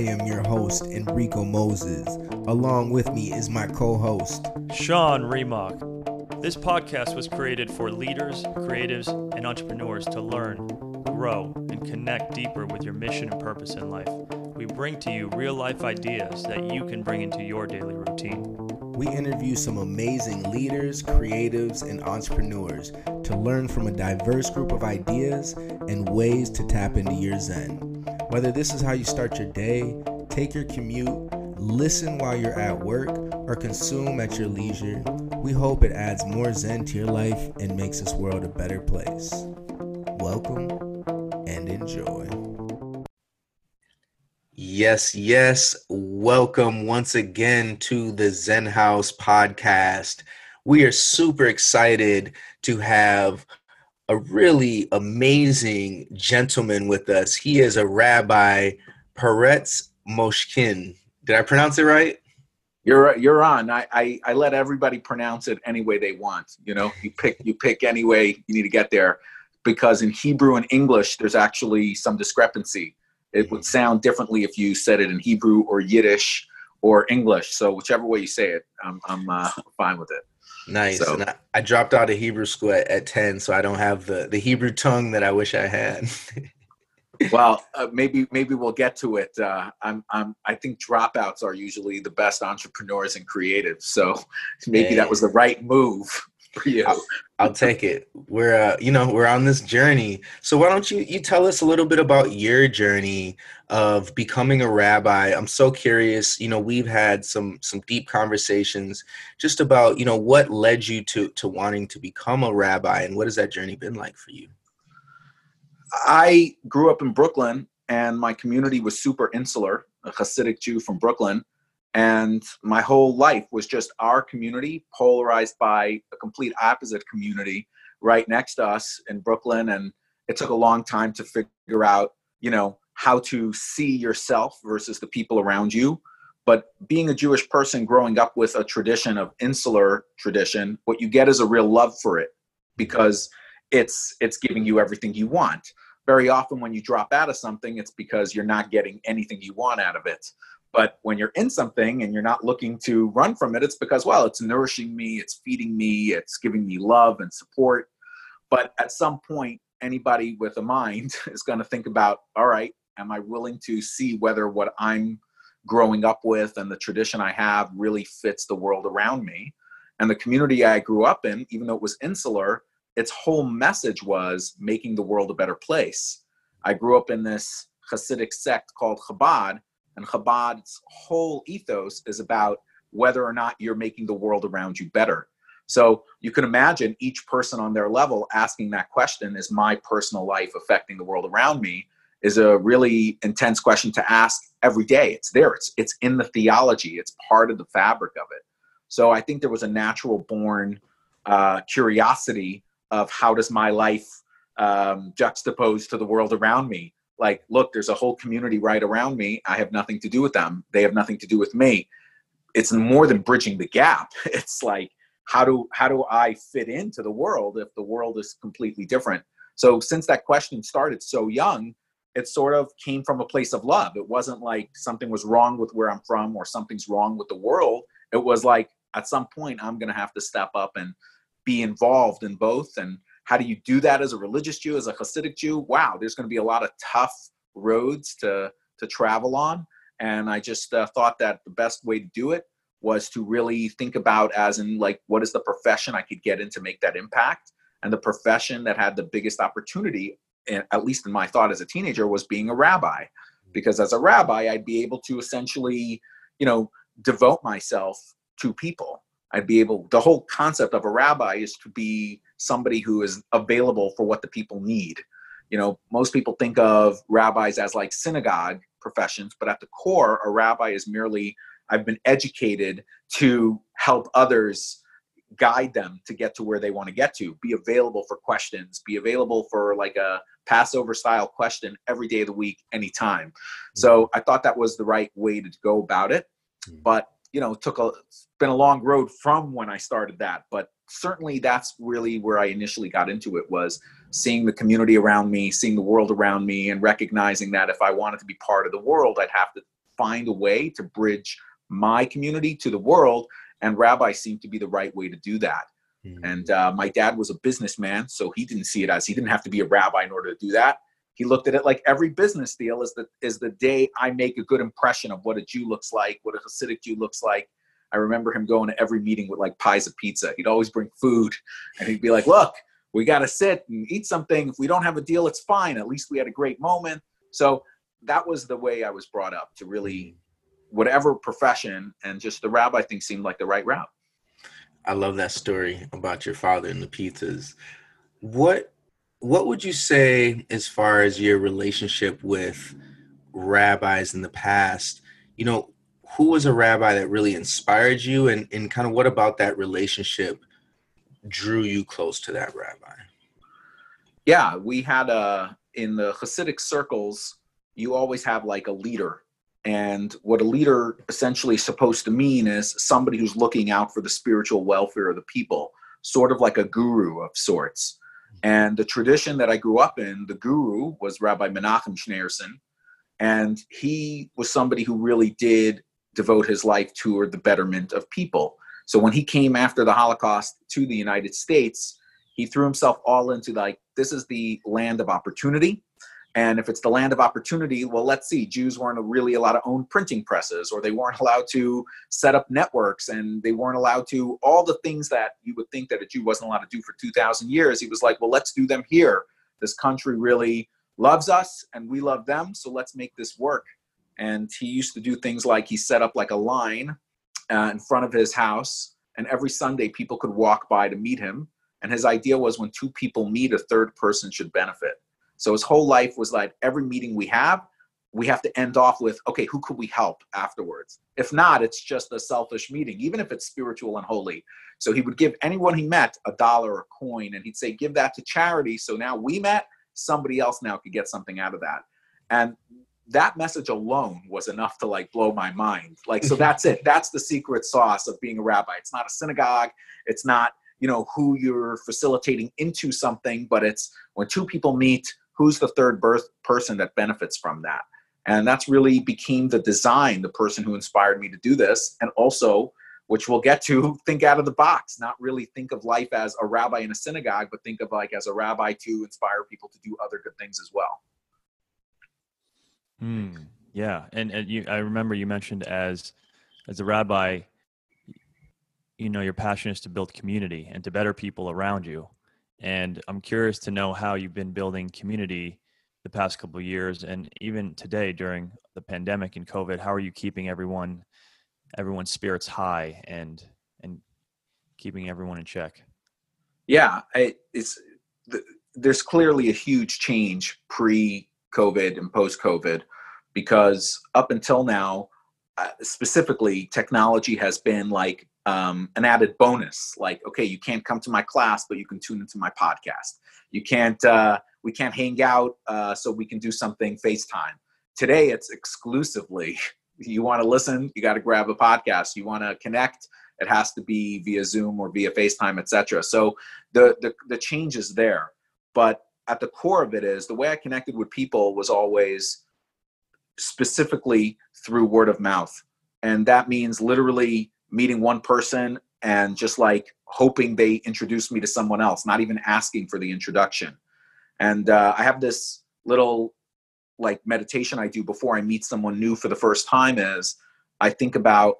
am your host, Enrico Moses. Along with me is my co host, Sean Remock. This podcast was created for leaders, creatives, and entrepreneurs to learn, grow, and connect deeper with your mission and purpose in life. We bring to you real life ideas that you can bring into your daily routine. We interview some amazing leaders, creatives, and entrepreneurs to learn from a diverse group of ideas and ways to tap into your Zen. Whether this is how you start your day, take your commute, listen while you're at work, or consume at your leisure, we hope it adds more Zen to your life and makes this world a better place. Welcome and enjoy. Yes, yes. Welcome once again to the Zen House podcast. We are super excited to have a really amazing gentleman with us. He is a rabbi, Peretz Moshkin. Did I pronounce it right? You're you're on. I, I, I let everybody pronounce it any way they want. You know, you pick you pick any way you need to get there, because in Hebrew and English there's actually some discrepancy. It would sound differently if you said it in Hebrew or Yiddish or English. So whichever way you say it, I'm I'm uh, fine with it. Nice. So, and I, I, dropped out of Hebrew school at, at, 10, so I don't have the, the Hebrew tongue that I wish I had. well, uh, maybe maybe we'll get to it. Uh, I'm, I'm, I think dropouts are usually the best entrepreneurs and creatives. So maybe that was the right move for you. I'll, I'll take it. We're uh, you know we're on this journey. So why don't you you tell us a little bit about your journey of becoming a rabbi? I'm so curious. You know we've had some some deep conversations just about you know what led you to to wanting to become a rabbi and what has that journey been like for you? I grew up in Brooklyn and my community was super insular, a Hasidic Jew from Brooklyn and my whole life was just our community polarized by a complete opposite community right next to us in brooklyn and it took a long time to figure out you know how to see yourself versus the people around you. But being a jewish person growing up with a tradition of insular tradition what you get is a real love for it because it's it's giving you everything you want. Very often when you drop out of something it's because you're not getting anything you want out of it. But when you're in something and you're not looking to run from it, it's because, well, it's nourishing me, it's feeding me, it's giving me love and support. But at some point, anybody with a mind is going to think about, all right, am I willing to see whether what I'm growing up with and the tradition I have really fits the world around me? And the community I grew up in, even though it was insular, its whole message was making the world a better place. I grew up in this Hasidic sect called Chabad, and Chabad's whole ethos is about whether or not you're making the world around you better. So you can imagine each person on their level asking that question Is my personal life affecting the world around me? Is a really intense question to ask every day. It's there, it's, it's in the theology, it's part of the fabric of it. So I think there was a natural born uh, curiosity of how does my life um, juxtapose to the world around me? like look there's a whole community right around me. I have nothing to do with them. They have nothing to do with me. It's more than bridging the gap. It's like how do how do i fit into the world if the world is completely different? So since that question started so young it sort of came from a place of love. It wasn't like something was wrong with where i'm from or something's wrong with the world. It was like at some point i'm going to have to step up and be involved in both. And how do you do that as a religious Jew, as a Hasidic Jew? Wow, there's going to be a lot of tough roads to to travel on, and I just uh, thought that the best way to do it was to really think about as in like what is the profession I could get in to make that impact, and the profession that had the biggest opportunity, at least in my thought as a teenager, was being a rabbi, because as a rabbi I'd be able to essentially, you know, devote myself to people. I'd be able. The whole concept of a rabbi is to be somebody who is available for what the people need. You know, most people think of rabbis as like synagogue professions, but at the core, a rabbi is merely I've been educated to help others guide them to get to where they want to get to be available for questions be available for like a passover style question every day of the week anytime mm-hmm. so i thought that was the right way to go about it mm-hmm. but you know took a it's been a long road from when i started that but certainly that's really where i initially got into it was seeing the community around me seeing the world around me and recognizing that if i wanted to be part of the world i'd have to find a way to bridge my community to the world and rabbi seemed to be the right way to do that mm-hmm. and uh, my dad was a businessman so he didn't see it as he didn't have to be a rabbi in order to do that he looked at it like every business deal is the is the day I make a good impression of what a Jew looks like, what a Hasidic Jew looks like. I remember him going to every meeting with like pies of pizza. He'd always bring food, and he'd be like, "Look, we got to sit and eat something. If we don't have a deal, it's fine. At least we had a great moment." So that was the way I was brought up to really whatever profession, and just the rabbi thing seemed like the right route. I love that story about your father and the pizzas. What what would you say as far as your relationship with rabbis in the past? You know, who was a rabbi that really inspired you and, and kind of what about that relationship drew you close to that rabbi? Yeah, we had a in the Hasidic circles, you always have like a leader. And what a leader essentially is supposed to mean is somebody who's looking out for the spiritual welfare of the people, sort of like a guru of sorts. And the tradition that I grew up in, the guru was Rabbi Menachem Schneerson. And he was somebody who really did devote his life toward the betterment of people. So when he came after the Holocaust to the United States, he threw himself all into like, this is the land of opportunity. And if it's the land of opportunity, well, let's see, Jews weren't really allowed to own printing presses, or they weren't allowed to set up networks, and they weren't allowed to all the things that you would think that a Jew wasn't allowed to do for 2,000 years. He was like, well, let's do them here. This country really loves us, and we love them, so let's make this work. And he used to do things like he set up like a line uh, in front of his house, and every Sunday people could walk by to meet him. And his idea was when two people meet, a third person should benefit. So his whole life was like every meeting we have, we have to end off with, okay, who could we help afterwards? If not, it's just a selfish meeting, even if it's spiritual and holy. So he would give anyone he met a dollar or a coin, and he'd say, give that to charity. So now we met, somebody else now could get something out of that. And that message alone was enough to like blow my mind. Like, so that's it. That's the secret sauce of being a rabbi. It's not a synagogue. It's not, you know, who you're facilitating into something, but it's when two people meet, who's the third birth person that benefits from that? And that's really became the design the person who inspired me to do this and also which we'll get to think out of the box not really think of life as a rabbi in a synagogue but think of like as a rabbi to inspire people to do other good things as well. Hmm. yeah. And, and you, i remember you mentioned as as a rabbi you know your passion is to build community and to better people around you and I'm curious to know how you've been building community the past couple of years and even today during the pandemic and COVID. How are you keeping everyone everyone's spirits high and and keeping everyone in check? Yeah, it's there's clearly a huge change pre-COVID and post-COVID because up until now, uh, specifically, technology has been like um, an added bonus like okay you can't come to my class but you can tune into my podcast. You can't uh, we can't hang out uh, so we can do something facetime. Today it's exclusively you want to listen you got to grab a podcast. You want to connect it has to be via zoom or via facetime etc so the, the the change is there but at the core of it is the way i connected with people was always specifically through word of mouth. And that means literally meeting one person and just like hoping they introduce me to someone else, not even asking for the introduction. And uh, I have this little like meditation I do before I meet someone new for the first time is I think about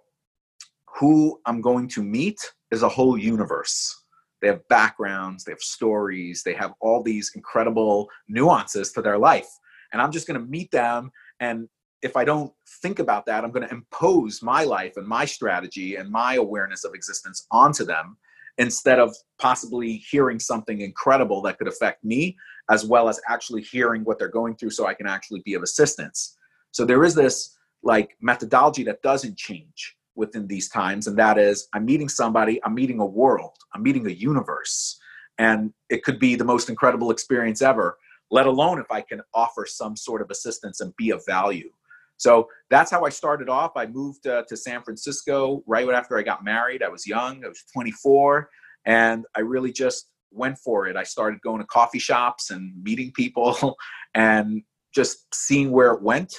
who I'm going to meet is a whole universe. They have backgrounds, they have stories, they have all these incredible nuances to their life. And I'm just going to meet them and if I don't think about that, I'm going to impose my life and my strategy and my awareness of existence onto them instead of possibly hearing something incredible that could affect me, as well as actually hearing what they're going through so I can actually be of assistance. So there is this like methodology that doesn't change within these times, and that is I'm meeting somebody, I'm meeting a world, I'm meeting a universe. And it could be the most incredible experience ever, let alone if I can offer some sort of assistance and be of value. So that's how I started off. I moved uh, to San Francisco right after I got married. I was young, I was 24, and I really just went for it. I started going to coffee shops and meeting people and just seeing where it went.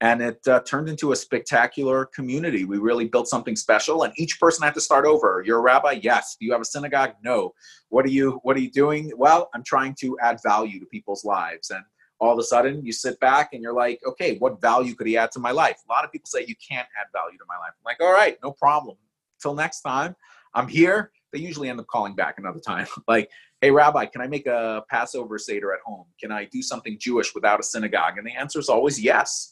And it uh, turned into a spectacular community. We really built something special, and each person had to start over. You're a rabbi, yes. Do you have a synagogue? No. What are you What are you doing? Well, I'm trying to add value to people's lives, and all of a sudden you sit back and you're like, okay, what value could he add to my life? A lot of people say you can't add value to my life. I'm like, all right, no problem. Till next time, I'm here. They usually end up calling back another time. like, hey, Rabbi, can I make a Passover Seder at home? Can I do something Jewish without a synagogue? And the answer is always yes.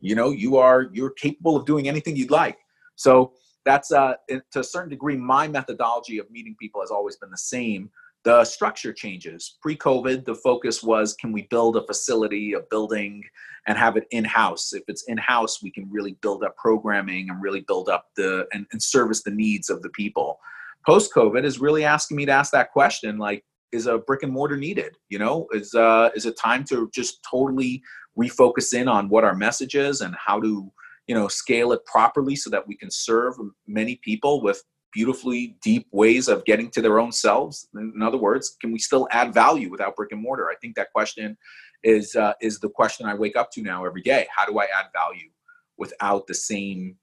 You know, you are you're capable of doing anything you'd like. So that's uh, to a certain degree, my methodology of meeting people has always been the same the structure changes. Pre COVID, the focus was can we build a facility, a building, and have it in house? If it's in house, we can really build up programming and really build up the and, and service the needs of the people. Post COVID is really asking me to ask that question like, is a brick and mortar needed? You know, is uh, is it time to just totally refocus in on what our message is and how to you know scale it properly so that we can serve many people with beautifully deep ways of getting to their own selves? In other words, can we still add value without brick and mortar? I think that question is uh, is the question I wake up to now every day. How do I add value without the same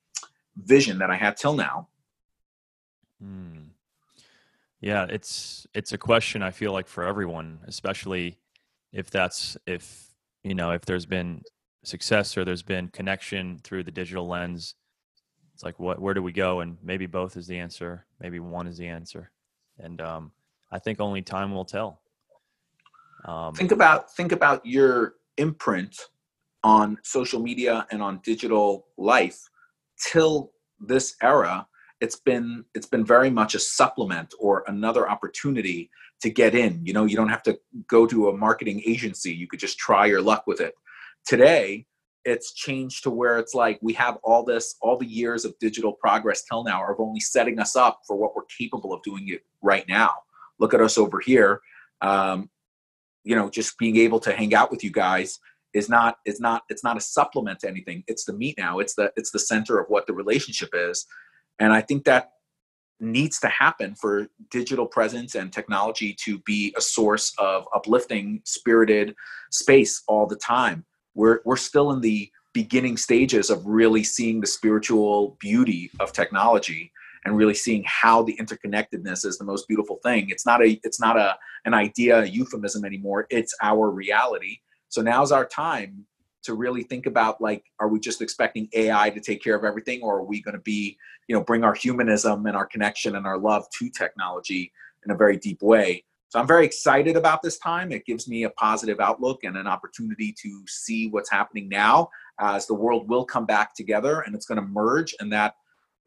vision that I had till now? Hmm. Yeah, it's it's a question I feel like for everyone, especially if that's if you know if there's been success or there's been connection through the digital lens it's like what where do we go? And maybe both is the answer maybe one is the answer. And um, i think only time will tell. Um, think about think about your imprint on social media and on digital life. Till this era it's been it's been very much a supplement or another opportunity to get in. You know you don't have to go to a marketing agency. You could just try your luck with it. Today it's changed to where it's like we have all this all the years of digital progress till now are only setting us up for what we're capable of doing it right now. Look at us over here. Um, you know just being able to hang out with you guys is not is not it's not a supplement to anything. It's the meat now. It's the it's the center of what the relationship is. And i think that needs to happen for digital presence and technology to be a source of uplifting spirited space all the time we're we're still in the beginning stages of really seeing the spiritual beauty of technology and really seeing how the interconnectedness is the most beautiful thing. It's not a it's not a an idea a euphemism anymore. It's our reality. So now's our time to really think about like are we just expecting ai to take care of everything or are we going to be you know bring our humanism and our connection and our love to technology in a very deep way so I'm very excited about this time. It gives me a positive outlook and an opportunity to see what's happening now as the world will come back together and it's going to merge and that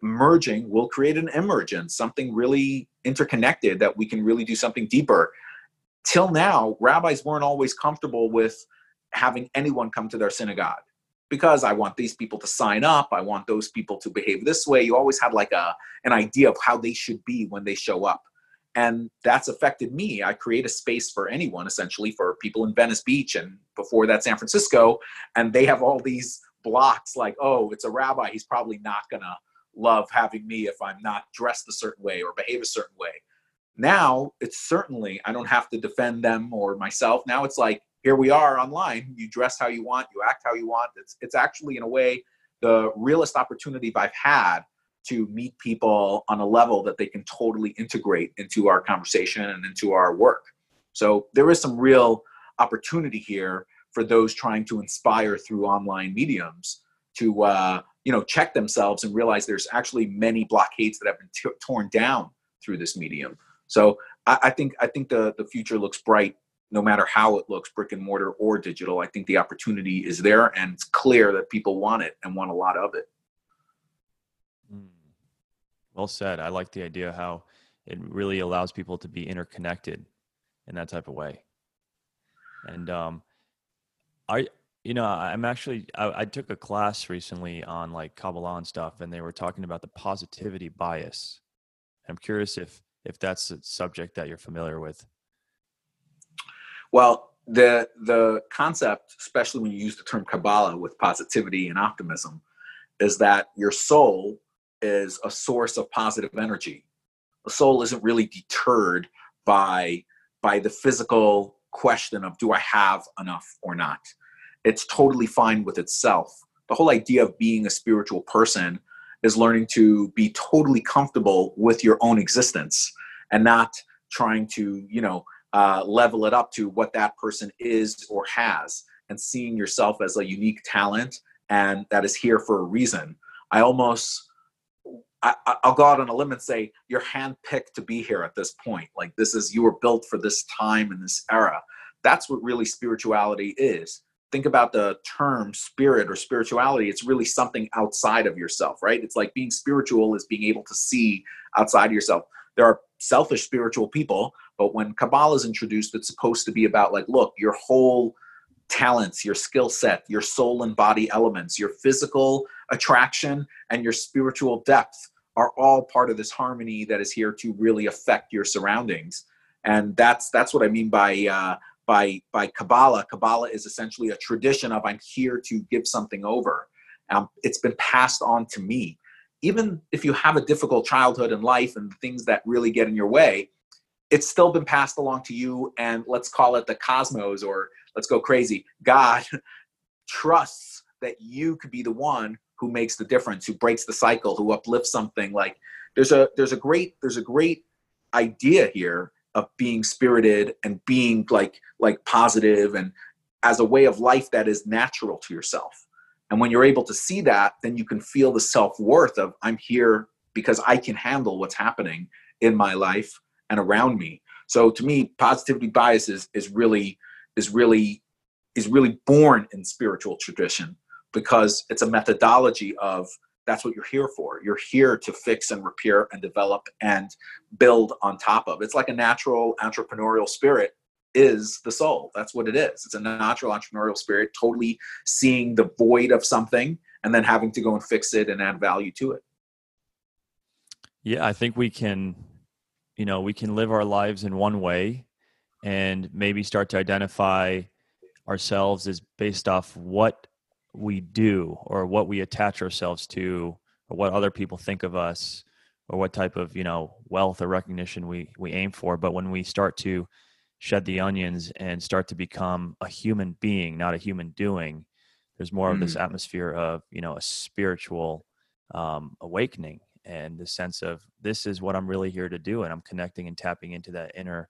merging will create an emergence, something really interconnected that we can really do something deeper. Till now, rabbis weren't always comfortable with having anyone come to their synagogue because I want these people to sign up. I want those people to behave this way. You always had like a an idea of how they should be when they show up and that's affected me. I create a space for anyone essentially for people in venice beach and before that san francisco and they have all these blocks like oh it's a rabbi. He's probably not gonna love having me if i'm not dressed a certain way or behave a certain way. Now it's certainly i don't have to defend them or myself. Now it's like here we are online. You dress how you want. You act how you want. It's it's actually in a way the realest opportunity i've had to meet people on a level that they can totally integrate into our conversation and into our work. So there is some real opportunity here for those trying to inspire through online mediums to uh, you know check themselves and realize there's actually many blockades that have been t- torn down through this medium. So I, I think I think the the future looks bright no matter how it looks, brick and mortar or digital. I think the opportunity is there and it's clear that people want it and want a lot of it. Well said. I like the idea how it really allows people to be interconnected in that type of way. And um, I, you know, I'm actually I, I took a class recently on like Kabbalah and stuff, and they were talking about the positivity bias. I'm curious if if that's a subject that you're familiar with. Well, the the concept, especially when you use the term Kabbalah with positivity and optimism, is that your soul is a source of positive energy. The soul isn't really deterred by by the physical question of do I have enough or not. It's totally fine with itself. The whole idea of being a spiritual person is learning to be totally comfortable with your own existence and not trying to, you know, uh, level it up to what that person is or has and seeing yourself as a unique talent and that is here for a reason. I almost I, will go out on a limb and say you're handpicked to be here at this point. Like this is you were built for this time and this era. That's what really spirituality is. Think about the term spirit or spirituality. It's really something outside of yourself, right? It's like being spiritual is being able to see outside of yourself. There are selfish spiritual people but when Kabbalah is introduced, it's supposed to be about like, look, your whole talents, your skill set, your soul and body elements, your physical attraction, and your spiritual depth are all part of this harmony that is here to really affect your surroundings. And that's that's what I mean by uh, by by Kabbalah. Kabbalah is essentially a tradition of I'm here to give something over. Um, it's been passed on to me. Even if you have a difficult childhood in life and things that really get in your way, it's still been passed along to you and let's call it the cosmos or let's go crazy god trusts that you could be the one who makes the difference who breaks the cycle who uplifts something like there's a there's a great there's a great idea here of being spirited and being like like positive and as a way of life that is natural to yourself and when you're able to see that then you can feel the self-worth of i'm here because i can handle what's happening in my life and around me. So to me, positivity bias is, is really is really is really born in spiritual tradition because it's a methodology of that's what you're here for. You're here to fix and repair and develop and build on top of. It's like a natural entrepreneurial spirit is the soul. That's what it is. It's a natural entrepreneurial spirit, totally seeing the void of something and then having to go and fix it and add value to it. Yeah, I think we can you know we can live our lives in one way and maybe start to identify ourselves as based off what we do or what we attach ourselves to or what other people think of us or what type of you know wealth or recognition we we aim for but when we start to shed the onions and start to become a human being not a human doing there's more mm-hmm. of this mm. atmosphere of you know a spiritual um, awakening and the sense of this is what I'm really here to do and I'm connecting and tapping into that inner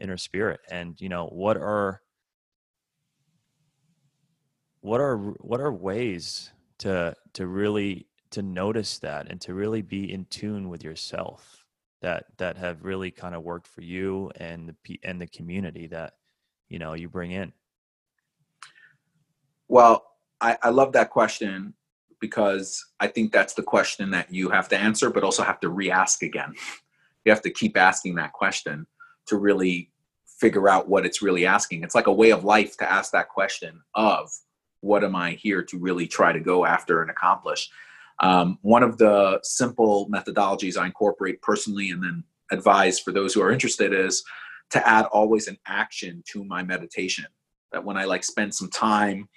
inner spirit and you know what are what are what are ways to to really to notice that and to really be in tune with yourself that that have really kind of worked for you and the and the community that you know you bring in well i i love that question because I think that's the question that you have to answer, but also have to re ask again. You have to keep asking that question to really figure out what it's really asking. It's like a way of life to ask that question of what am I here to really try to go after and accomplish. Um, one of the simple methodologies I incorporate personally and then advise for those who are interested is to add always an action to my meditation. That when I like spend some time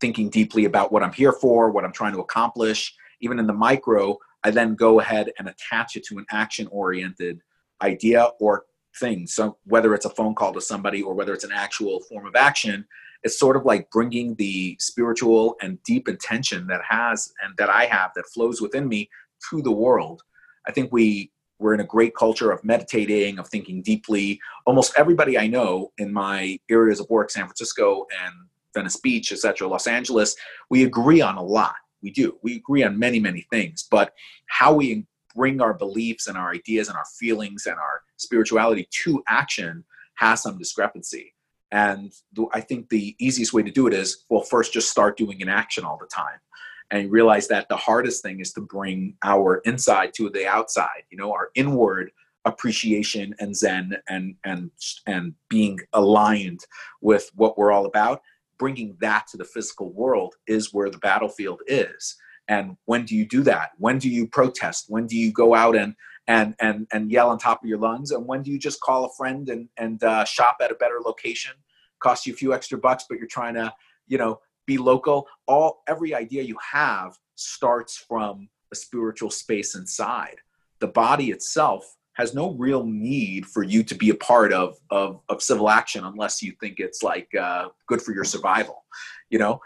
thinking deeply about what I'm here for, what I'm trying to accomplish. Even in the micro, I then go ahead and attach it to an action oriented idea or thing. So whether it's a phone call to somebody or whether it's an actual form of action, it's sort of like bringing the spiritual and deep intention that has and that I have that flows within me to the world. I think we we're in a great culture of meditating, of thinking deeply. Almost everybody I know in my areas of work, San Francisco and Venice Beach, etc., Los Angeles, we agree on a lot. We do. We agree on many, many things. But how we bring our beliefs and our ideas and our feelings and our spirituality to action has some discrepancy. And I think the easiest way to do it is well, first just start doing an action all the time. And realize that the hardest thing is to bring our inside to the outside, you know, our inward appreciation and zen and and and being aligned with what we're all about. Bringing that to the physical world is where the battlefield is. And when do you do that? When do you protest? When do you go out and and and and yell on top of your lungs and when do you just call a friend and and uh, shop at a better location costs you a few extra bucks, but you're trying to, you know, be local. All every idea you have starts from a spiritual space inside. The body itself has no real need for you to be a part of of, of civil action unless you think it's like uh, good for your survival. You know,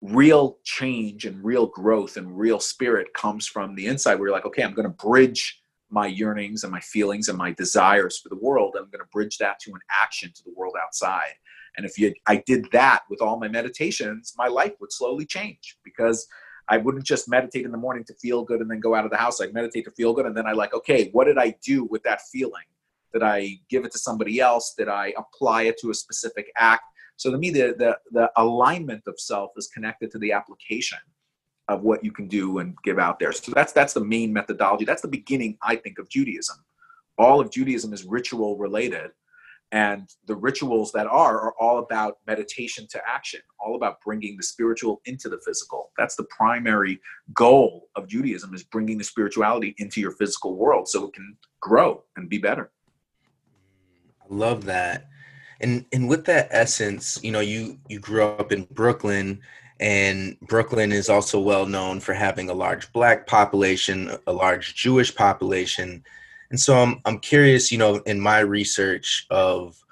real change and real growth and real spirit comes from the inside. Where you're like, okay, I'm going to bridge my yearnings and my feelings and my desires for the world. I'm going to bridge that to an action to the world outside. And if you, I did that with all my meditations, my life would slowly change because I wouldn't just meditate in the morning to feel good and then go out of the house. I'd meditate to feel good. And then I like, okay, what did I do with that feeling? Did I give it to somebody else? Did I apply it to a specific act? So to me, the, the, the alignment of self is connected to the application of what you can do and give out there. So that's that's the main methodology. That's the beginning, I think, of Judaism. All of Judaism is ritual related, and the rituals that are are all about meditation to action, all about bringing the spiritual into the physical. That's the primary goal of Judaism is bringing the spirituality into your physical world so it can grow and be better. I love that. And and with that essence, you know, you you grew up in Brooklyn and Brooklyn is also well known for having a large black population, a large Jewish population. And so I'm, I'm curious, you know, in my research of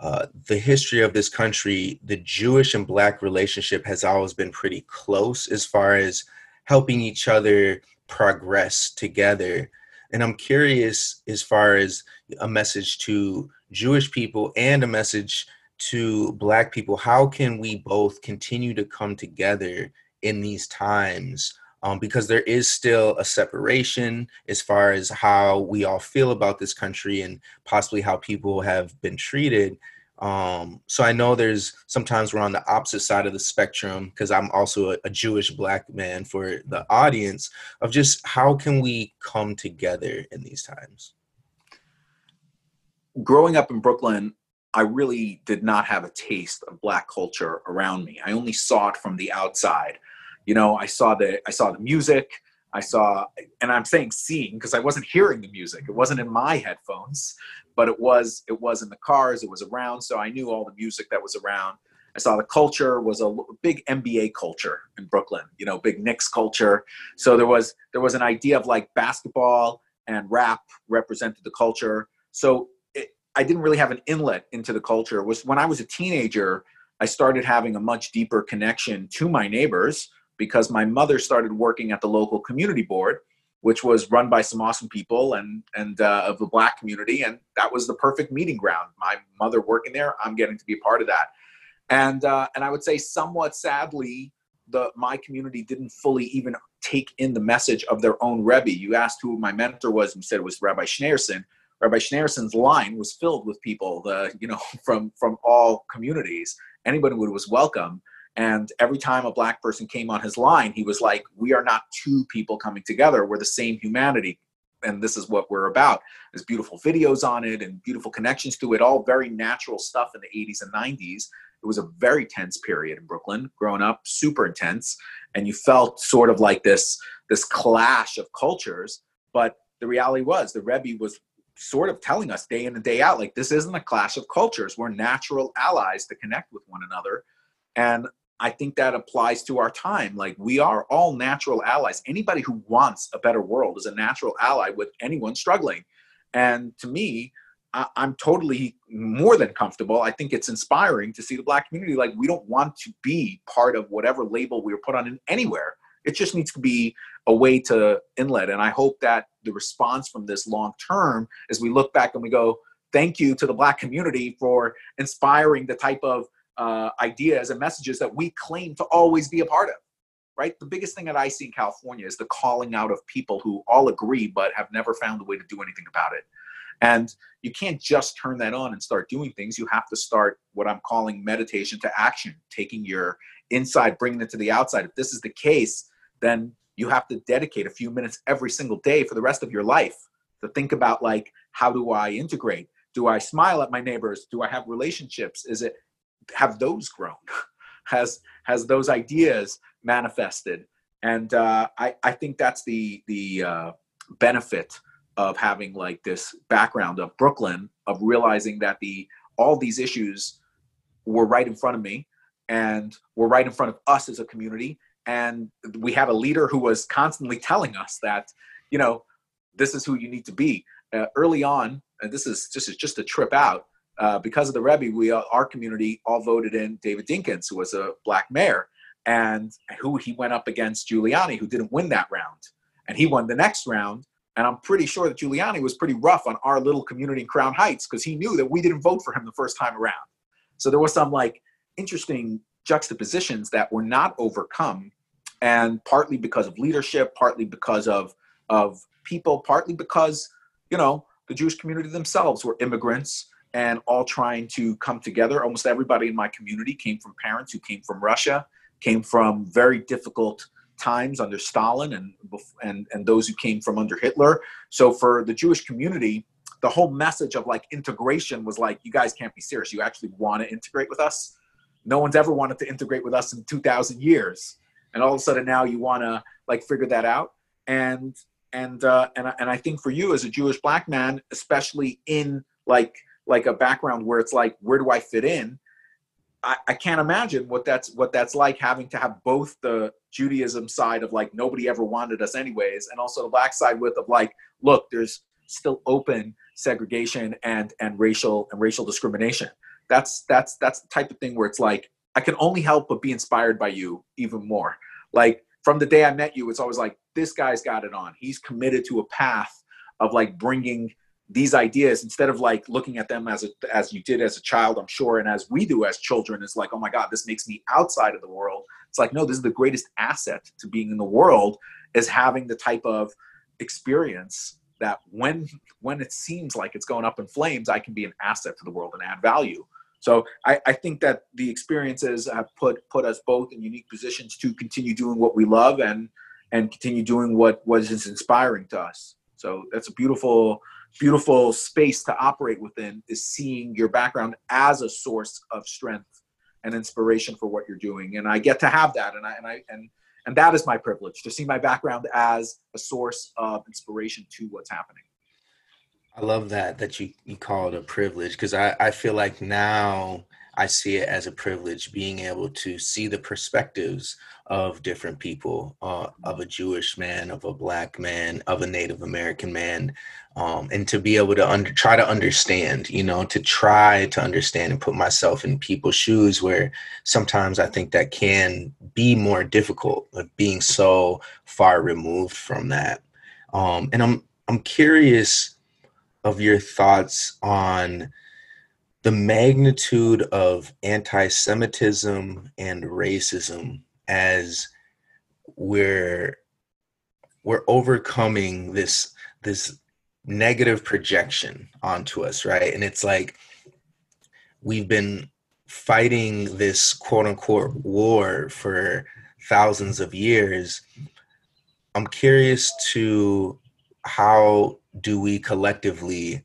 uh, the history of this country, the Jewish and black relationship has always been pretty close as far as helping each other progress together. And I'm curious as far as a message to Jewish people and a message to black people how can we both continue to come together in these times um, because there is still a separation as far as how we all feel about this country and possibly how people have been treated. Um, so i know there's sometimes we're on the opposite side of the spectrum because i'm also a, a jewish black man for the audience of just how can we come together in these times? Growing up in brooklyn I really did not have a taste of black culture around me. I only saw it from the outside. You know, I saw the I saw the music, I saw and I'm saying seeing because I wasn't hearing the music. It wasn't in my headphones, but it was it was in the cars, it was around, so I knew all the music that was around. I saw the culture was a big NBA culture in Brooklyn, you know, big Knicks culture. So there was there was an idea of like basketball and rap represented the culture. So I didn't really have an inlet into the culture. Was when I was a teenager, I started having a much deeper connection to my neighbors because my mother started working at the local community board, which was run by some awesome people and and uh, of the black community, and that was the perfect meeting ground. My mother working there, I'm getting to be a part of that, and uh, and I would say somewhat sadly, the my community didn't fully even take in the message of their own Rebbe. You asked who my mentor was, and said it was Rabbi Schneerson. Rabbi Schneerson's line was filled with people, the you know, from from all communities. Anybody who was welcome. And every time a black person came on his line, he was like, "We are not two people coming together. We're the same humanity, and this is what we're about." There's beautiful videos on it and beautiful connections to it. All very natural stuff in the 80s and 90s. It was a very tense period in Brooklyn. Growing up, super intense, and you felt sort of like this this clash of cultures. But the reality was, the Rebbe was sort of telling us day in and day out like this isn't a clash of cultures. We're natural allies to connect with one another. And i think that applies to our time. Like we are all natural allies. Anybody who wants a better world is a natural ally with anyone struggling. And to me I, i'm totally more than comfortable. I think it's inspiring to see the black community. Like we don't want to be part of whatever label we were put on in anywhere it just needs to be a way to inlet. And I hope that the response from this long term, as we look back and we go, thank you to the Black community for inspiring the type of uh, ideas and messages that we claim to always be a part of. Right? The biggest thing that I see in California is the calling out of people who all agree but have never found a way to do anything about it. And you can't just turn that on and start doing things. You have to start what I'm calling meditation to action, taking your inside, bringing it to the outside. If this is the case, then you have to dedicate a few minutes every single day for the rest of your life to think about like how do i integrate? Do i smile at my neighbors? Do i have relationships? Is it have those grown? Has has those ideas manifested? And uh, I, I think that's the the uh, benefit of having like this background of brooklyn of realizing that the all these issues were right in front of me and were right in front of us as a community. And we had a leader who was constantly telling us that, you know, this is who you need to be. Uh, early on, and this is just just a trip out. Uh, because of the Rebbe, we uh, our community all voted in David Dinkins, who was a black mayor, and who he went up against Giuliani, who didn't win that round, and he won the next round. And I'm pretty sure that Giuliani was pretty rough on our little community in Crown Heights because he knew that we didn't vote for him the first time around. So there was some like interesting juxtapositions that were not overcome, and partly because of leadership, partly because of of people, partly because you know the Jewish community themselves were immigrants and all trying to come together. Almost everybody in my community came from parents who came from Russia, came from very difficult times under Stalin and and and those who came from under Hitler. So for the Jewish community, the whole message of like integration was like, you guys can't be serious. You actually want to integrate with us. No one's ever wanted to integrate with us in 2,000 years, and all of a sudden now you want to like figure that out. And and uh, and and I think for you as a Jewish black man, especially in like like a background where it's like, where do I fit in? I, I can't imagine what that's what that's like having to have both the Judaism side of like nobody ever wanted us anyways, and also the black side with of like, look, there's still open segregation and and racial and racial discrimination. That's that's that's the type of thing where it's like I can only help but be inspired by you even more. Like from the day I met you, it's always like this guy's got it on. He's committed to a path of like bringing these ideas instead of like looking at them as a, as you did as a child i'm sure and as we do as children is like oh my god this makes me outside of the world it's like no this is the greatest asset to being in the world is having the type of experience that when when it seems like it's going up in flames i can be an asset to the world and add value so I, I think that the experiences have put put us both in unique positions to continue doing what we love and and continue doing what was inspiring to us. So that's a beautiful beautiful space to operate within is seeing your background as a source of strength and inspiration for what you're doing. And i get to have that and i and i and and that is my privilege to see my background as a source of inspiration to what's happening i love that that you you call it a privilege because i i feel like now I see it as a privilege being able to see the perspectives of different people, uh, of a Jewish man, of a black man, of a Native American man, um, and to be able to under, try to understand, you know, to try to understand and put myself in people's shoes where sometimes I think that can be more difficult, like being so far removed from that. Um, and I'm I'm curious of your thoughts on the magnitude of anti-Semitism and racism as we're we're overcoming this this negative projection onto us, right? And it's like we've been fighting this quote unquote war for thousands of years. I'm curious to how do we collectively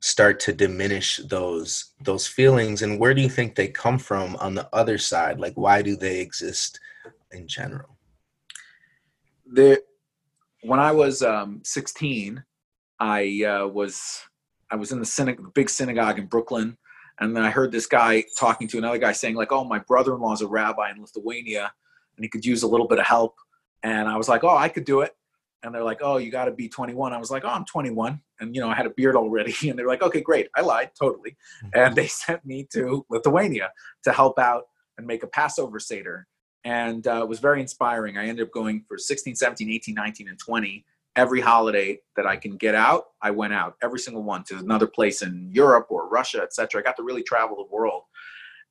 start to diminish those those feelings? And where do you think they come from on the other side? Like why do they exist in general? The when i was um, 16 i uh, was i was in the big synagogue in brooklyn and then i heard this guy talking to another guy saying like oh my brother-in-law is a rabbi in lithuania and he could use a little bit of help. And i was like oh i could do it and they're like, "Oh, you got to be 21." I was like, "Oh, I'm 21," and you know, I had a beard already. And they're like, "Okay, great." I lied totally, mm-hmm. and they sent me to Lithuania to help out and make a Passover seder, and uh, it was very inspiring. I ended up going for 16, 17, 18, 19, and 20. Every holiday that I can get out, I went out. Every single one to another place in Europe or Russia, etc. I got to really travel the world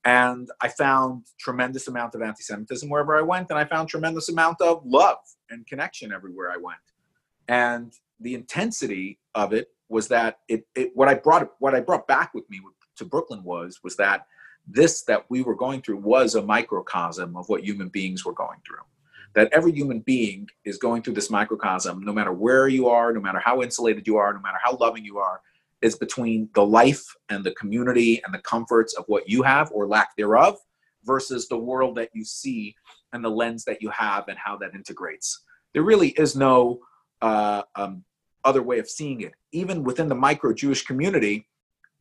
and i found tremendous amount of anti-semitism wherever i went and i found tremendous amount of love and connection everywhere i went. And the intensity of it was that it, it what i brought what i brought back with me to brooklyn was was that this that we were going through was a microcosm of what human beings were going through. That every human being is going through this microcosm no matter where you are no matter how insulated you are no matter how loving you are is between the life and the community and the comforts of what you have or lack thereof versus the world that you see and the lens that you have and how that integrates. There really is no uh, um, other way of seeing it. Even within the micro Jewish community,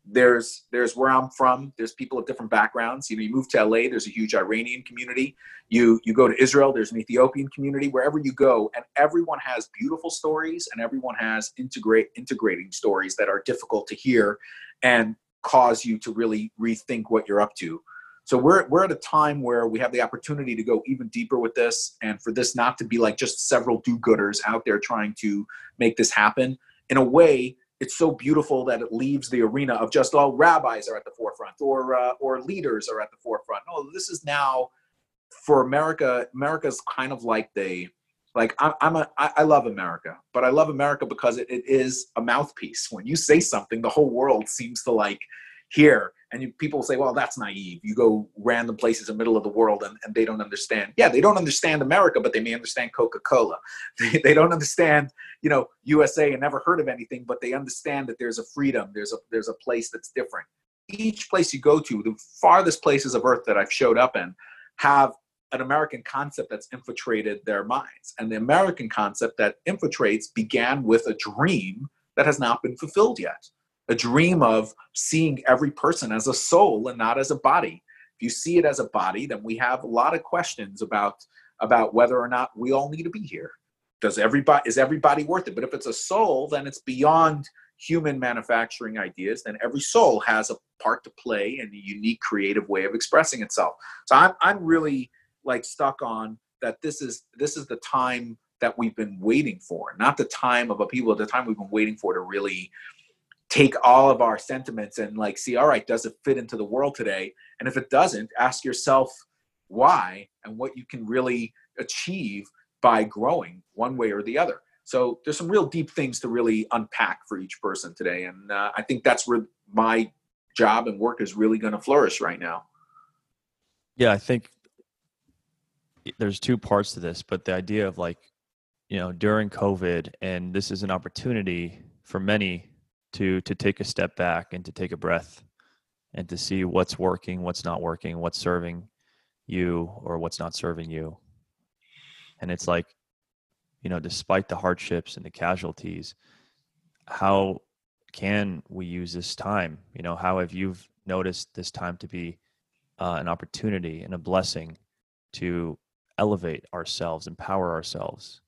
there's there's where I'm from. There's people of different backgrounds. You know, you move to LA, there's a huge Iranian community. You you go to Israel, there's an Ethiopian community. Wherever you go, and everyone has beautiful stories, and everyone has integrate integrating stories that are difficult to hear, and cause you to really rethink what you're up to. So we're we're at a time where we have the opportunity to go even deeper with this, and for this not to be like just several do-gooders out there trying to make this happen. In a way, it's so beautiful that it leaves the arena of just all oh, rabbis are at the forefront or uh, or leaders are at the forefront. No, this is now for America. America's kind of like the like I'm, I'm a I love America, but I love America because it, it is a mouthpiece. When you say something, the whole world seems to like hear and you, people say well that's naive. You go random places in the middle of the world and, and they don't understand. Yeah they don't understand america but they may understand coca-cola. They, they don't understand you know usa and never heard of anything but they understand that there's a freedom. There's a there's a place that's different. Each place you go to the farthest places of earth that i've showed up in have an american concept that's infiltrated their minds. And the american concept that infiltrates began with a dream that has not been fulfilled yet a dream of seeing every person as a soul and not as a body. If you see it as a body, then we have a lot of questions about about whether or not we all need to be here. Does everybody is everybody worth it? But if it's a soul, then it's beyond human manufacturing ideas. Then every soul has a part to play and a unique, creative way of expressing itself. So I'm I'm really like stuck on that. This is this is the time that we've been waiting for, not the time of a people. The time we've been waiting for to really take all of our sentiments and like see all right does it fit into the world today? And if it doesn't ask yourself why and what you can really achieve by growing one way or the other. So there's some real deep things to really unpack for each person today and uh, i think that's where my job and work is really going to flourish right now. Yeah i think there's two parts to this but the idea of like you know during covid and this is an opportunity for many to to take a step back and to take a breath and to see what's working, what's not working, what's serving you or what's not serving you. And it's like, you know, despite the hardships and the casualties, how can we use this time? You know, how have you noticed this time to be uh, an opportunity and a blessing to elevate ourselves, empower ourselves,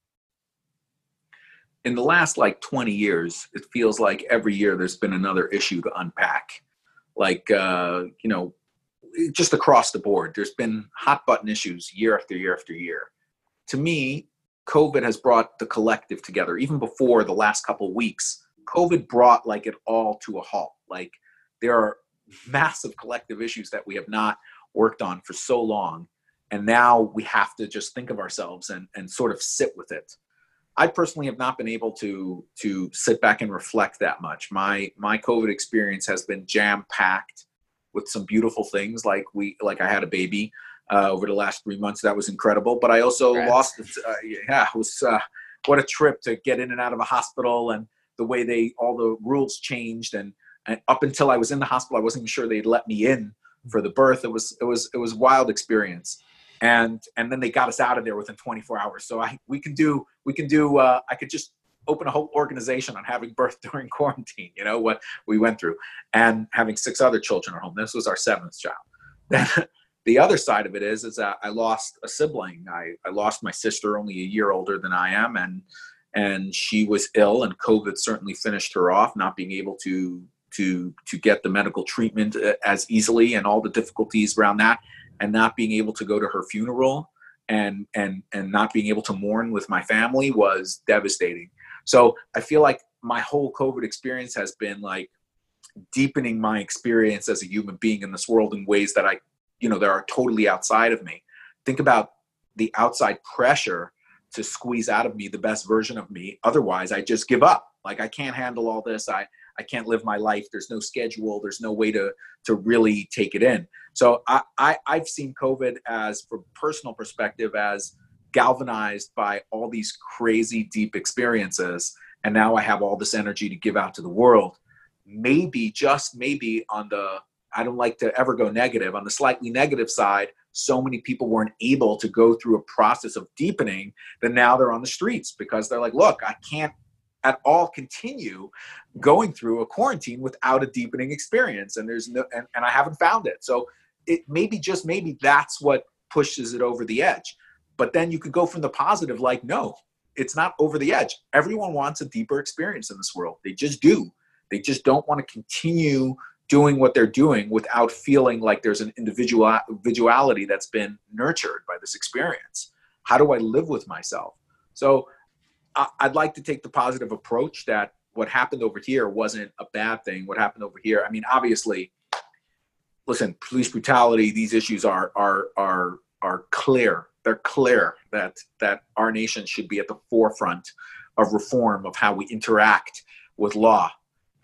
in the last like 20 years, it feels like every year there's been another issue to unpack. Like, uh, you know, just across the board, there's been hot button issues year after year after year. To me, COVID has brought the collective together. Even before the last couple weeks, COVID brought like it all to a halt. Like, there are massive collective issues that we have not worked on for so long. And now we have to just think of ourselves and, and sort of sit with it. I personally have not been able to to sit back and reflect that much. My my COVID experience has been jam packed with some beautiful things, like we like I had a baby uh, over the last three months. That was incredible. But I also Congrats. lost. Uh, yeah, it was uh, what a trip to get in and out of a hospital and the way they all the rules changed and, and up until I was in the hospital, I wasn't even sure they'd let me in for the birth. It was it was it was wild experience and and then they got us out of there within 24 hours. So i we can do we can do uh, i could just open a whole organization on having birth during quarantine you know what we went through and having six other children at home. This was our seventh child. The other side of it is is that i lost a sibling. I i lost my sister only a year older than i am and and she was ill and covid certainly finished her off not being able to to to get the medical treatment uh, as easily and all the difficulties around that and not being able to go to her funeral and and and not being able to mourn with my family was devastating. So i feel like my whole covid experience has been like deepening my experience as a human being in this world in ways that i you know that are totally outside of me. Think about the outside pressure to squeeze out of me the best version of me. Otherwise i just give up. Like i can't handle all this. I I can't live my life. There's no schedule. There's no way to to really take it in. So I, I I've seen COVID as, from personal perspective, as galvanized by all these crazy deep experiences, and now I have all this energy to give out to the world. Maybe just maybe on the I don't like to ever go negative. On the slightly negative side, so many people weren't able to go through a process of deepening that now they're on the streets because they're like, look, I can't at all continue going through a quarantine without a deepening experience and there's no and, and i haven't found it. So it maybe just maybe that's what pushes it over the edge. But then you could go from the positive like no it's not over the edge. Everyone wants a deeper experience in this world. They just do. They just don't want to continue doing what they're doing without feeling like there's an individual individuality that's been nurtured by this experience. How do i live with myself? So I'd like to take the positive approach that what happened over here wasn't a bad thing. What happened over here, I mean, obviously, listen, police brutality. These issues are are are are clear. They're clear that that our nation should be at the forefront of reform of how we interact with law.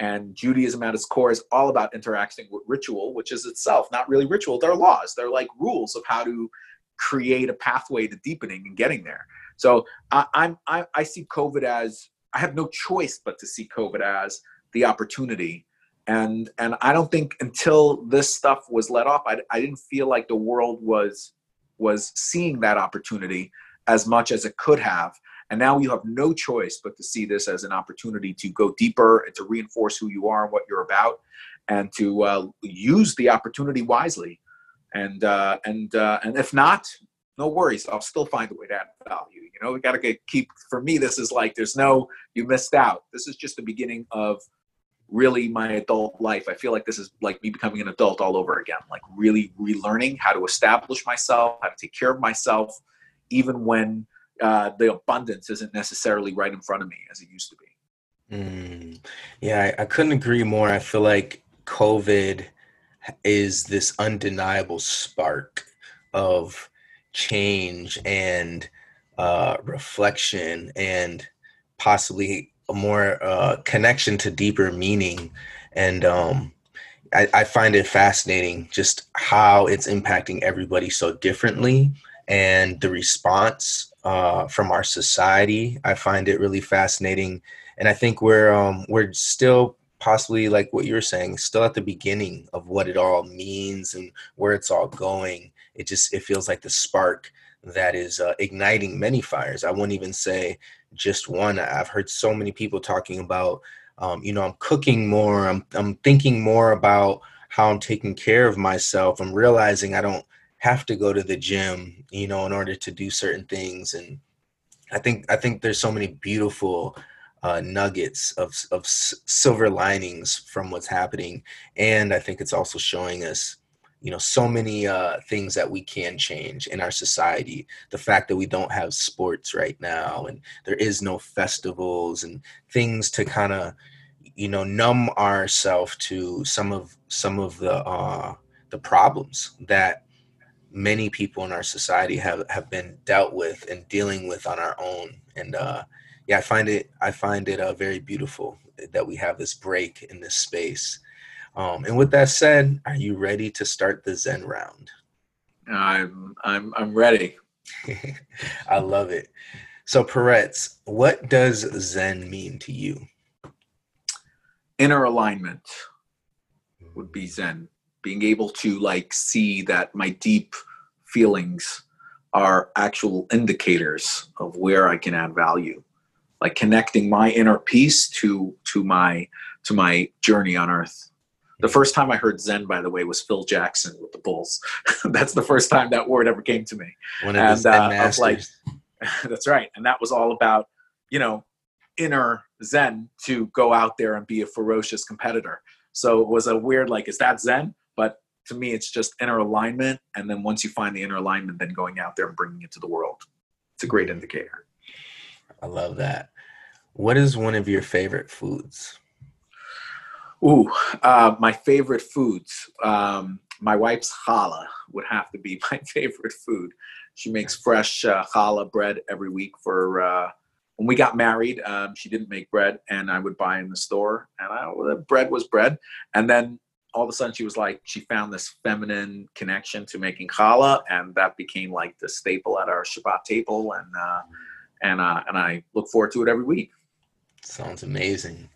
And Judaism at its core is all about interacting with ritual, which is itself not really ritual. They're laws. They're like rules of how to create a pathway to deepening and getting there. So I, I'm I, I see COVID as I have no choice but to see COVID as the opportunity. And and I don't think until this stuff was let off, I, I didn't feel like the world was was seeing that opportunity as much as it could have. And now you have no choice but to see this as an opportunity to go deeper and to reinforce who you are and what you're about, and to uh, use the opportunity wisely. And uh, and uh, and if not, no worries. I'll still find a way to add value. You know, we got to keep, for me, this is like, there's no, you missed out. This is just the beginning of really my adult life. I feel like this is like me becoming an adult all over again, like really relearning how to establish myself, how to take care of myself, even when uh, the abundance isn't necessarily right in front of me as it used to be. Mm, yeah, I, I couldn't agree more. I feel like COVID is this undeniable spark of change and uh, reflection and possibly a more uh, connection to deeper meaning. And um, I, I find it fascinating just how it's impacting everybody so differently and the response uh, from our society. I find it really fascinating. And I think we're um, we're still possibly like what you were saying, still at the beginning of what it all means and where it's all going it just it feels like the spark that is uh, igniting many fires. I wouldn't even say just one. I've heard so many people talking about, um, you know, I'm cooking more. I'm I'm thinking more about how I'm taking care of myself. I'm realizing I don't have to go to the gym, you know, in order to do certain things. And I think I think there's so many beautiful uh, nuggets of of silver linings from what's happening, and I think it's also showing us you know so many uh, things that we can change in our society. The fact that we don't have sports right now and there is no festivals and things to kind of you know numb ourselves to some of some of the uh the problems that many people in our society have have been dealt with and dealing with on our own. And uh yeah i find it i find it uh, very beautiful that we have this break in this space um, and with that said, are you ready to start the Zen round? I'm I'm I'm ready. I love it. So Peretz, what does Zen mean to you? Inner alignment would be Zen. Being able to like see that my deep feelings are actual indicators of where I can add value. Like connecting my inner peace to to my to my journey on earth. The first time I heard Zen, by the way, was Phil Jackson with the Bulls. that's the first time that word ever came to me. One of and, Zen uh, masters. Like, that's right, and that was all about you know inner Zen to go out there and be a ferocious competitor. So it was a weird like, is that Zen? But to me, it's just inner alignment, and then once you find the inner alignment, then going out there and bringing it to the world. It's a great indicator. I love that. What is one of your favorite foods? Ooh, uh, my favorite foods. Um, my wife's challah would have to be my favorite food. She makes fresh uh, challah bread every week for. Uh, when we got married, um, she didn't make bread, and I would buy in the store, and I, well, the bread was bread. And then all of a sudden, she was like, she found this feminine connection to making challah, and that became like the staple at our Shabbat table, and uh, and uh, and I look forward to it every week. Sounds amazing.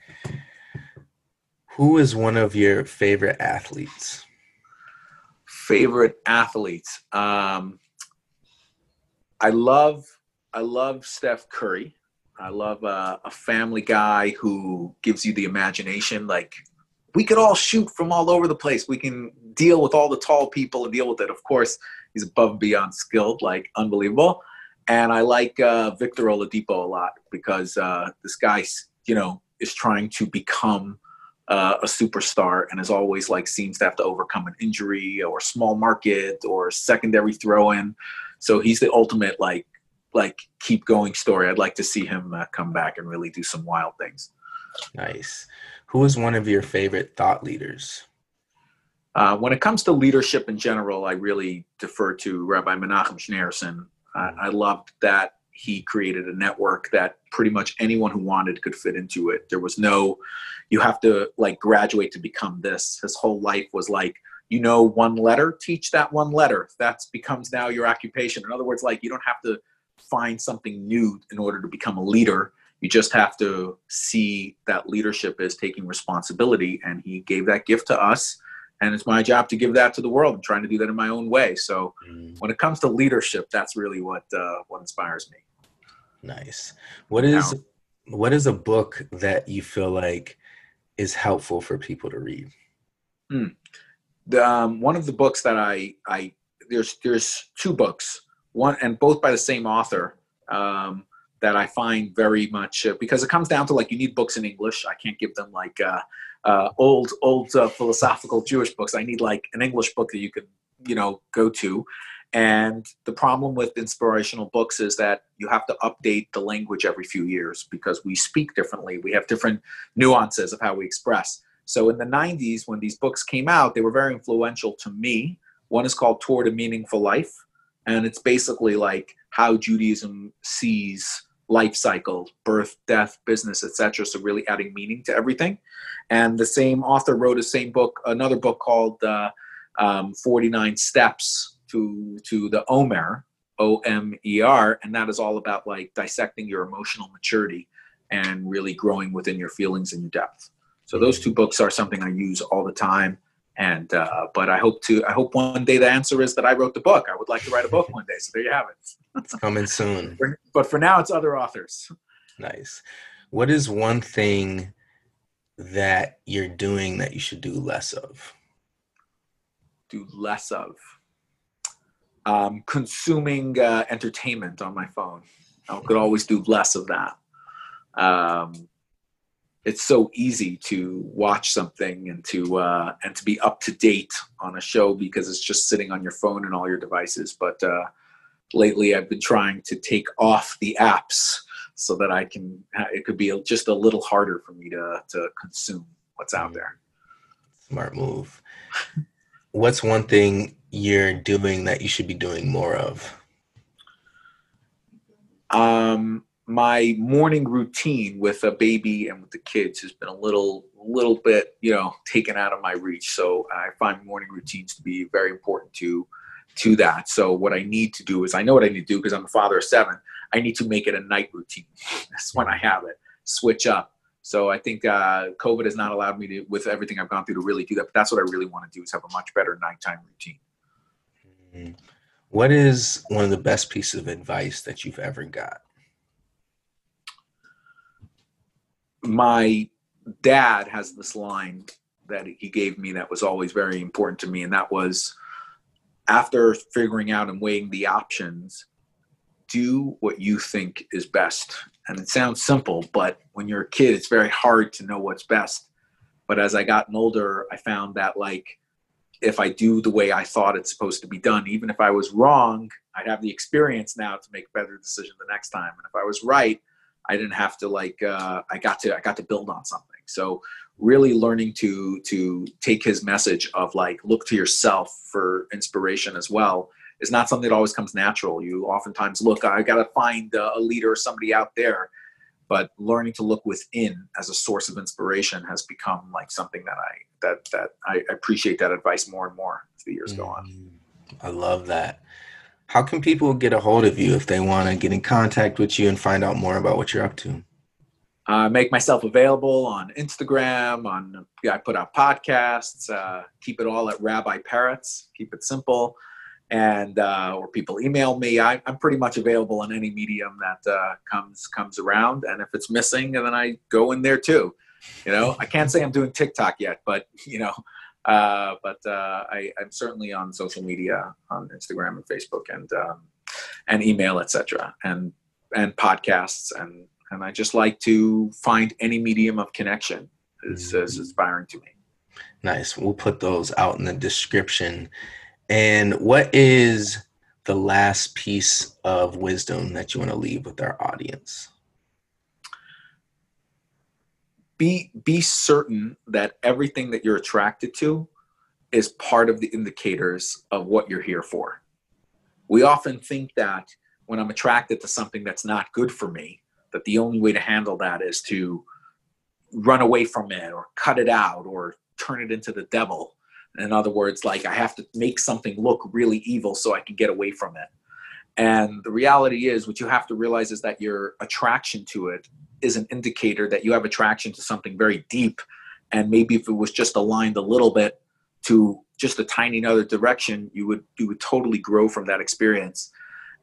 Who is one of your favorite athletes? Favorite athletes. Um, I love I love Steph Curry, I love uh, a family guy who gives you the imagination. Like we could all shoot from all over the place. We can deal with all the tall people and deal with it. Of course, he's above and beyond skilled, like unbelievable. And I like uh, Victor Oladipo a lot because uh, this guy, you know, is trying to become uh, a superstar and is always like seems to have to overcome an injury or small market or secondary throw in. So he's the ultimate like like keep going story. I'd like to see him uh, come back and really do some wild things. Nice. Who is one of your favorite thought leaders? Uh, when it comes to leadership in general, I really defer to Rabbi Menachem Schneerson. I, I loved that he created a network that pretty much anyone who wanted could fit into it. There was no, you have to like graduate to become this. His whole life was like, you know, one letter, teach that one letter. That becomes now your occupation. In other words, like you don't have to find something new in order to become a leader. You just have to see that leadership is taking responsibility. And he gave that gift to us and it's my job to give that to the world. I'm trying to do that in my own way. So mm. when it comes to leadership, that's really what uh, what inspires me. Nice. What is now, what is a book that you feel like is helpful for people to read? Hmm. The, um, one of the books that I I there's there's two books one and both by the same author um, that I find very much uh, because it comes down to like you need books in English. I can't give them like uh, uh, old old uh, philosophical Jewish books. I need like an English book that you can you know go to. And the problem with inspirational books is that you have to update the language every few years because we speak differently. We have different nuances of how we express. So in the 90s, when these books came out, they were very influential to me. One is called Toward a Meaningful Life, and it's basically like how Judaism sees life cycle birth death business etc so really adding meaning to everything and the same author wrote a same book another book called uh, um, 49 steps to to the omer o-m-e-r and that is all about like dissecting your emotional maturity and really growing within your feelings and your depth so those two books are something i use all the time and uh, but I hope to I hope one day the answer is that I wrote the book. I would like to write a book one day. So there you have it. it's coming soon. But for now, it's other authors. Nice. What is one thing that you're doing that you should do less of? Do less of. Um, consuming uh, entertainment on my phone. I could always do less of that. Um, it's so easy to watch something and to uh, and to be up to date on a show because it's just sitting on your phone and all your devices. But uh, lately, I've been trying to take off the apps so that I can. It could be just a little harder for me to to consume what's out there. Smart move. What's one thing you're doing that you should be doing more of? Um, my morning routine with a baby and with the kids has been a little little bit you know taken out of my reach. So i find morning routines to be very important to to that. So what i need to do is i know what i need to do because i'm a father of seven. I need to make it a night routine. That's when i have it. Switch up. So i think uh, covid has not allowed me to with everything i've gone through to really do that but that's what i really want to do is have a much better nighttime routine. What is one of the best pieces of advice that you've ever got my dad has this line that he gave me that was always very important to me, and that was after figuring out and weighing the options, do what you think is best. And it sounds simple, but when you're a kid, it's very hard to know what's best. But as I gotten older, I found that like if I do the way I thought it's supposed to be done, even if I was wrong, I'd have the experience now to make a better decision the next time. And if I was right, I didn't have to like uh, I got to I got to build on something. So really learning to to take his message of like look to yourself for inspiration as well is not something that always comes natural. You oftentimes look I got to find a leader or somebody out there, but learning to look within as a source of inspiration has become like something that I that that I appreciate that advice more and more as the years mm-hmm. go on. Mm, I love that. How can people get a hold of you if they want to get in contact with you and find out more about what you're up to? Uh, make myself available on Instagram. On yeah, I put out podcasts. Uh, keep it all at Rabbi Peretz. Keep it simple. And uh, or people email me. I, am pretty much available on any medium that uh, comes comes around, and if it's missing, then I go in there too. You know, I can't say I'm doing TikTok yet, but you know, uh, but uh, I, am certainly on social media on Instagram and Facebook and um, and email, etc. and and podcasts and and I just like to find any medium of connection is, mm-hmm. is inspiring to me. Nice. We'll put those out in the description. And what is the last piece of wisdom that you want to leave with our audience? Be be certain that everything that you're attracted to is part of the indicators of what you're here for. We often think that when I'm attracted to something that's not good for me, that the only way to handle that is to run away from it or cut it out or turn it into the devil. In other words, like I have to make something look really evil so I can get away from it. And the reality is, what you have to realize is that your attraction to it is an indicator that you have attraction to something very deep. And maybe if it was just aligned a little bit to just a tiny other direction, you would you would totally grow from that experience.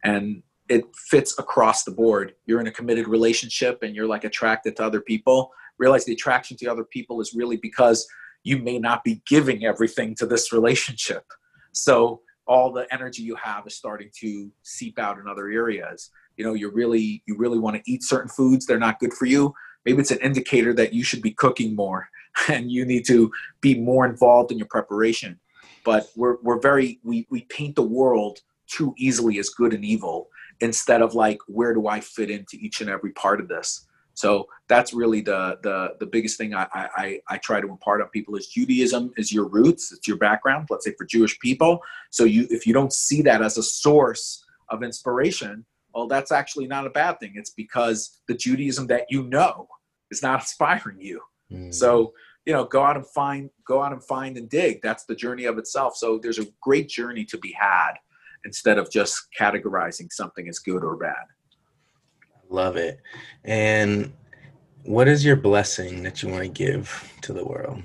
And it fits across the board. You're in a committed relationship and you're like attracted to other people. Realize the attraction to other people is really because you may not be giving everything to this relationship. So all the energy you have is starting to seep out in other areas. You know, you really you really want to eat certain foods, they're not good for you. Maybe it's an indicator that you should be cooking more and you need to be more involved in your preparation. But we're we're very we we paint the world too easily as good and evil instead of like where do i fit into each and every part of this so that's really the the the biggest thing I, I I try to impart on people is Judaism is your roots, it's your background. Let's say for Jewish people, so you if you don't see that as a source of inspiration, well, that's actually not a bad thing. It's because the Judaism that you know is not inspiring you. Mm. So you know, go out and find, go out and find and dig. That's the journey of itself. So there's a great journey to be had instead of just categorizing something as good or bad. Love it. And what is your blessing that you want to give to the world?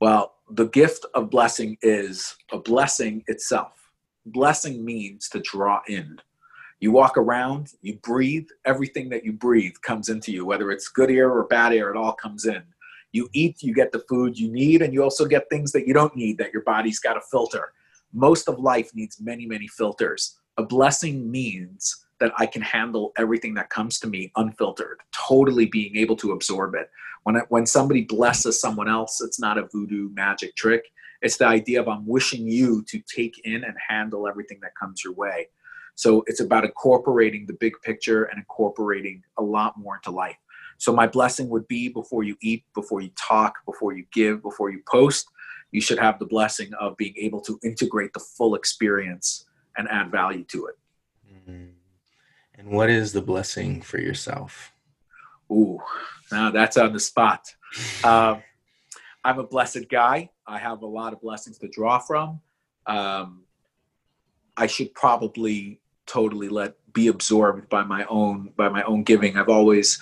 Well, the gift of blessing is a blessing itself. Blessing means to draw in. You walk around, you breathe, everything that you breathe comes into you, whether it's good air or bad air, it all comes in. You eat, you get the food you need, and you also get things that you don't need that your body's got to filter most of life needs many, many filters. A blessing means that I can handle everything that comes to me unfiltered, totally being able to absorb it. When, it, when somebody blesses someone else, it's not a voodoo magic trick. It's the idea of I'm wishing you to take in and handle everything that comes your way. So it's about incorporating the big picture and incorporating a lot more into life. So my blessing would be before you eat, before you talk, before you give, before you post, you should have the blessing of being able to integrate the full experience and add value to it. Mm-hmm. And what is the blessing for yourself? Ooh, now that's on the spot. Um, I'm a blessed guy. I have a lot of blessings to draw from. Um, I should probably totally let be absorbed by my own by my own giving. I've always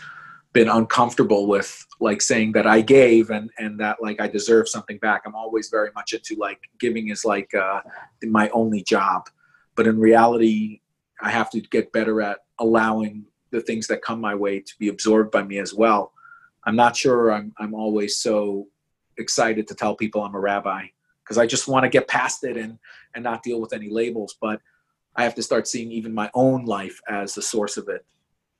been uncomfortable with like saying that I gave and and that like I deserve something back. I'm always very much into like giving is like uh, my only job, but in reality, I have to get better at allowing the things that come my way to be absorbed by me as well. I'm not sure I'm I'm always so excited to tell people I'm a rabbi because I just want to get past it and and not deal with any labels, but I have to start seeing even my own life as the source of it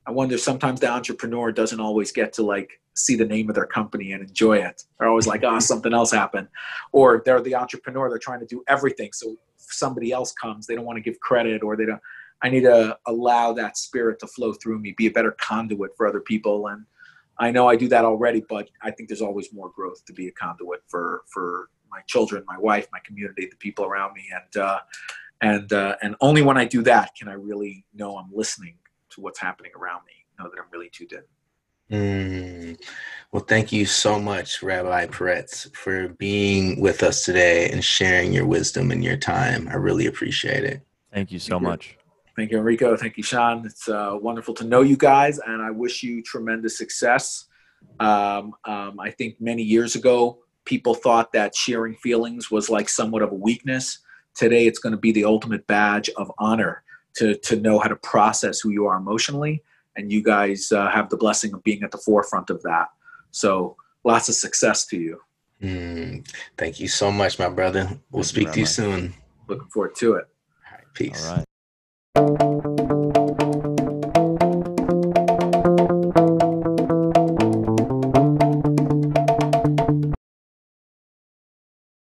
I wonder sometimes the entrepreneur doesn't always get to like see the name of their company and enjoy it. They're always like, oh, something else happened. Or they're the entrepreneur, they're trying to do everything. So somebody else comes, they don't want to give credit or they don't. I need to allow that spirit to flow through me, be a better conduit for other people. And I know I do that already, but I think there's always more growth to be a conduit for, for my children, my wife, my community, the people around me. And, uh, and, uh, and only when I do that can I really know I'm listening to what's happening around me, know that I'm really tuned in. Mm. Well, thank you so much, Rabbi Peretz, for being with us today and sharing your wisdom and your time. I really appreciate it. Thank you so thank much. You. Thank you, Enrico. Thank you, Sean. It's uh, wonderful to know you guys, and I wish you tremendous success. Um, um, I think many years ago, people thought that sharing feelings was like somewhat of a weakness. today it's going to be the ultimate badge of honor to to know how to process who you are emotionally and you guys uh, have the blessing of being at the forefront of that so lots of success to you mm, thank you so much my brother we'll thank speak you to you soon looking forward to it all right peace all right Thank you.